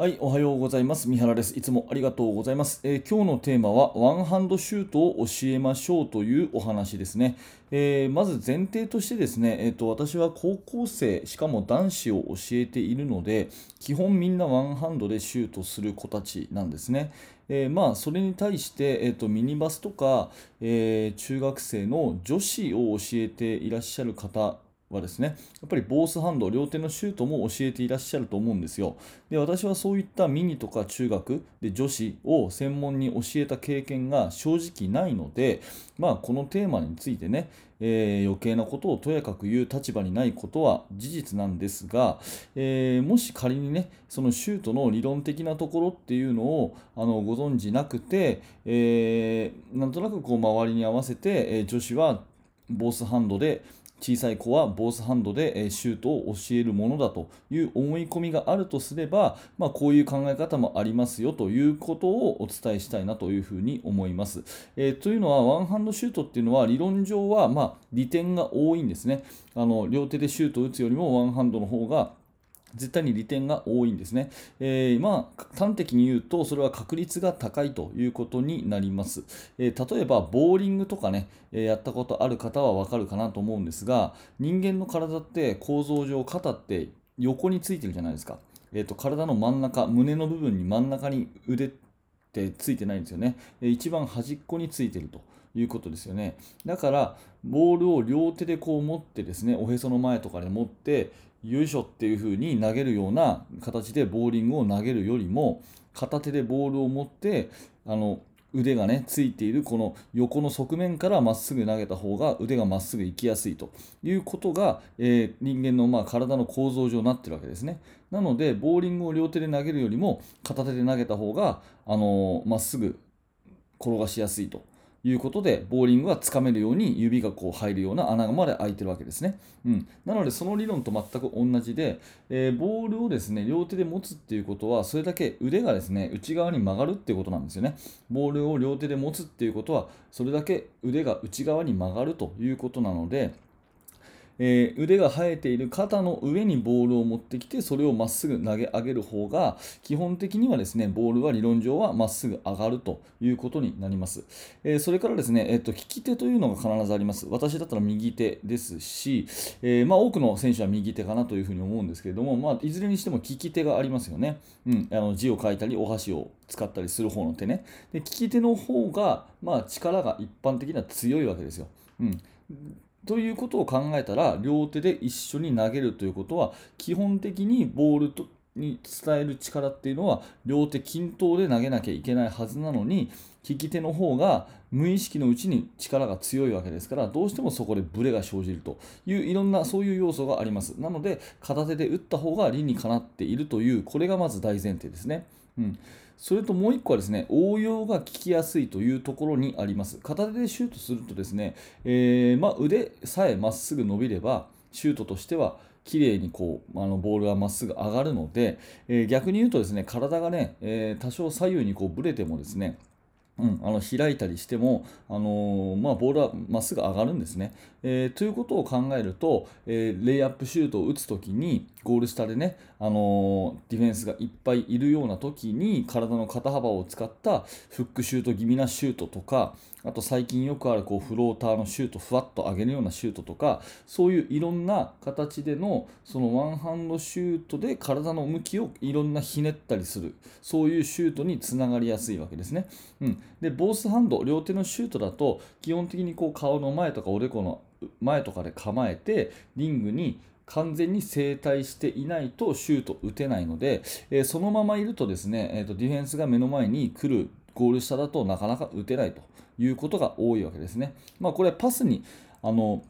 はい、おはようございます。三原です。いつもありがとうございます。えー、今日のテーマは、ワンハンドシュートを教えましょうというお話ですね。えー、まず前提としてですね、えーと、私は高校生、しかも男子を教えているので、基本みんなワンハンドでシュートする子たちなんですね。えー、まあ、それに対して、えーと、ミニバスとか、え中学生の女子を教えていらっしゃる方はですね、やっぱりボースハンド、両手のシュートも教えていらっしゃると思うんですよ。で、私はそういったミニとか中学で女子を専門に教えた経験が正直ないので、まあ、このテーマについてね、えー、余計なことをとやかく言う立場にないことは事実なんですが、えー、もし仮にね、そのシュートの理論的なところっていうのをあのご存じなくて、えー、なんとなくこう周りに合わせて、え女子はボースハンドで小さい子はボースハンドでシュートを教えるものだという思い込みがあるとすれば、まあ、こういう考え方もありますよということをお伝えしたいなというふうに思います。えー、というのは、ワンハンドシュートっていうのは理論上はま利点が多いんですね。あの両手でシュートを打つよりもワンハンドの方が絶対に利点が多いんですね。えー、まあ、端的に言うと、それは確率が高いということになります。えー、例えば、ボーリングとかね、えー、やったことある方はわかるかなと思うんですが、人間の体って構造上、肩って横についてるじゃないですか。えーと、体の真ん中、胸の部分に真ん中に腕ってついてないんですよね。一番端っこについてると。いうことですよね。だから、ボールを両手でこう持ってですね、おへその前とかで持って、よいしょっていう風に投げるような形でボーリングを投げるよりも片手でボールを持ってあの腕がねついているこの横の側面からまっすぐ投げた方が腕がまっすぐ行きやすいということが、えー、人間のま体の構造上になってるわけですね。なのでボーリングを両手で投げるよりも片手で投げた方がま、あのー、っすぐ転がしやすいということで、ボーリングはつかめるように指がこう入るような穴まで開いてるわけですね。うん、なので、その理論と全く同じで、えー、ボールをですね、両手で持つっていうことは、それだけ腕がですね、内側に曲がるっていうことなんですよね。ボールを両手で持つっていうことは、それだけ腕が内側に曲がるということなので、えー、腕が生えている肩の上にボールを持ってきてそれをまっすぐ投げ上げる方が基本的にはですねボールは理論上はまっすぐ上がるということになります、えー、それからですね、えーと、利き手というのが必ずあります。私だったら右手ですし、えー、まあ、多くの選手は右手かなというふうに思うんですけれども、まあ、いずれにしても利き手がありますよね、うん、あの字を書いたりお箸を使ったりする方の手ね。で利き手の方が、まあ、力が一般的には強いわけですよ、うん。ということを考えたら両手で一緒に投げるということは基本的にボールとに伝える力っていうのは両手均等で投げなきゃいけないはずなのに利き手の方が無意識のうちに力が強いわけですからどうしてもそこでブレが生じるといういろんなそういう要素がありますなので片手で打った方が理にかなっているというこれがまず大前提ですね。うん、それともう1個はですね応用が効きやすいというところにあります片手でシュートするとですね、えー、まあ、腕さえまっすぐ伸びればシュートとしては綺麗にこうあのボールがまっすぐ上がるので、えー、逆に言うとですね体がね、えー、多少左右にこうブレてもですねうん、あの開いたりしても、あのー、まあ、ボールはまっすぐ上がるんですね。えー、ということを考えると、えー、レイアップシュートを打つときにゴール下でね、あのディフェンスがいっぱいいるような時に体の肩幅を使ったフックシュート気味なシュートとかあと最近よくあるこうフローターのシュートふわっと上げるようなシュートとかそういういろんな形でのそのワンハンドシュートで体の向きをいろんなひねったりする。そういうシュートにつながりやすいわけですね、うん、でボースハンド両手のシュートだと基本的にこう顔の前とかおでこの前とかで構えてリングに完全に正対していないとシュート打てないので、えー、そのままいるとですね、えーと、ディフェンスが目の前に来るゴール下だとなかなか打てないということが多いわけですね。まあ、これパスにあの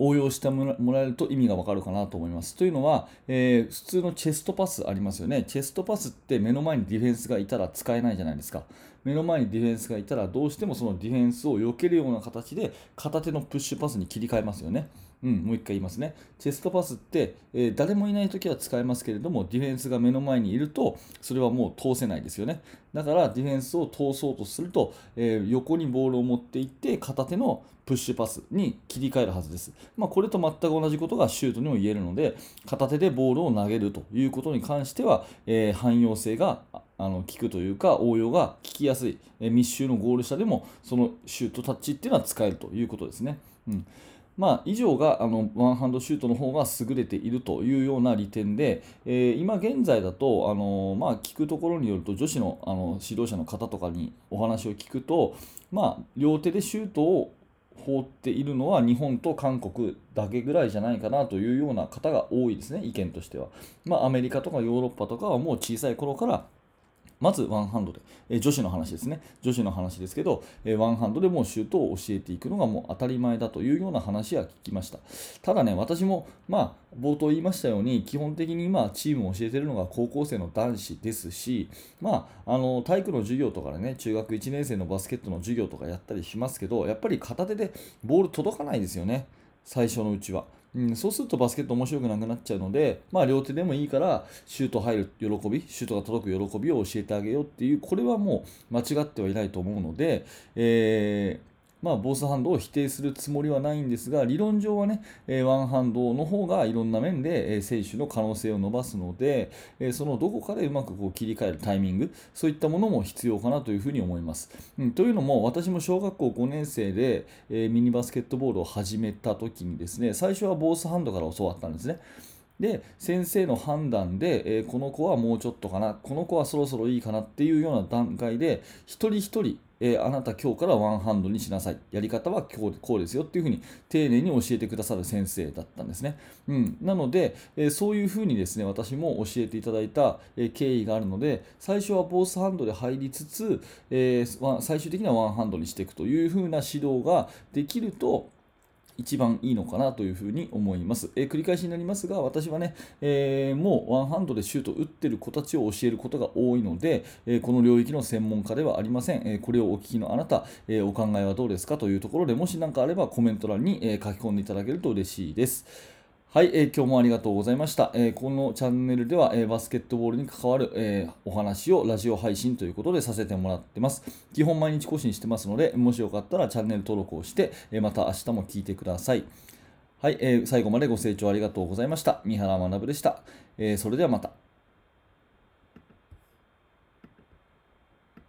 応用してもらえると意味がわかるかなと思います。というのは、えー、普通のチェストパスありますよね。チェストパスって目の前にディフェンスがいたら使えないじゃないですか。目の前にディフェンスがいたらどうしてもそのディフェンスを避けるような形で片手のプッシュパスに切り替えますよね。うん、もう一回言いますね。チェストパスって、えー、誰もいないときは使えますけれども、ディフェンスが目の前にいると、それはもう通せないですよね。だから、ディフェンスを通そうとすると、えー、横にボールを持っていって、片手のプッシュパスに切り替えるはずです。まあ、これと全く同じことがシュートにも言えるので、片手でボールを投げるということに関しては、えー、汎用性が効くというか応用が効きやすい、え密集のゴール下でもそのシュートタッチっていうのは使えるということですね。うんまあ、以上があのワンハンドシュートの方が優れているというような利点で、えー、今現在だと、あのまあ、聞くところによると女子のあの指導者の方とかにお話を聞くと、まあ、両手でシュートを放っているのは日本と韓国だけぐらいじゃないかなというような方が多いですね、意見としては。まあ、アメリカとかヨーロッパとかはもう小さい頃からまずワンハンドで、え、女子の話ですね、女子の話ですけど、え、ワンハンドでもうシュートを教えていくのがもう当たり前だというような話は聞きました。ただね、私も、まあ、冒頭言いましたように、基本的に今、チームを教えているのが高校生の男子ですし、まあ、あの体育の授業とかでね、中学1年生のバスケットの授業とかやったりしますけど、やっぱり片手でボール届かないですよね、最初のうちは。うん、そうするとバスケット面白くなくなっちゃうので、まあ、両手でもいいからシュート入る喜び、シュートが届く喜びを教えてあげようっていう、これはもう間違ってはいないと思うので、えーまあ、ボスハンドを否定するつもりはないんですが、理論上はね、えワンハンドの方がいろんな面で、え選手の可能性を伸ばすので、えそのどこかでうまくこう切り替えるタイミング、そういったものも必要かなというふうに思います。うん、というのも、私も小学校5年生で、えミニバスケットボールを始めた時にですね、最初はボースハンドから教わったんですね。で先生の判断で、えー、この子はもうちょっとかなこの子はそろそろいいかなっていうような段階で一人一人えー、あなた今日からワンハンドにしなさい。やり方はこうこうですよっていうふうに丁寧に教えてくださる先生だったんですね。うん、なので、えー、そういうふうにですね、私も教えていただいた、えー、経緯があるので、最初はボースハンドで入りつつ、え最終的にはワンハンドにしていくというふうな指導ができると、一番いいのかなというふに思います。えー、繰り返しになりますが、私はね、えー、もうワンハンドでシュート打ってる子たちを教えることが多いので、えー、この領域の専門家ではありません。えこれをお聞きのあなた、えお考えはどうですかというところでもし何かあればコメント欄に、え書き込んでいただけると嬉しいです。はい、えー、今日もありがとうございました。えー、このチャンネルでは、えー、バスケットボールに関わる、えお話をラジオ配信ということでさせてもらってます。基本毎日更新してますので、もしよかったらチャンネル登録をして、えまた明日も聞いてください。はい、え最後までご清聴ありがとうございました。三原学でした。えそれではまた。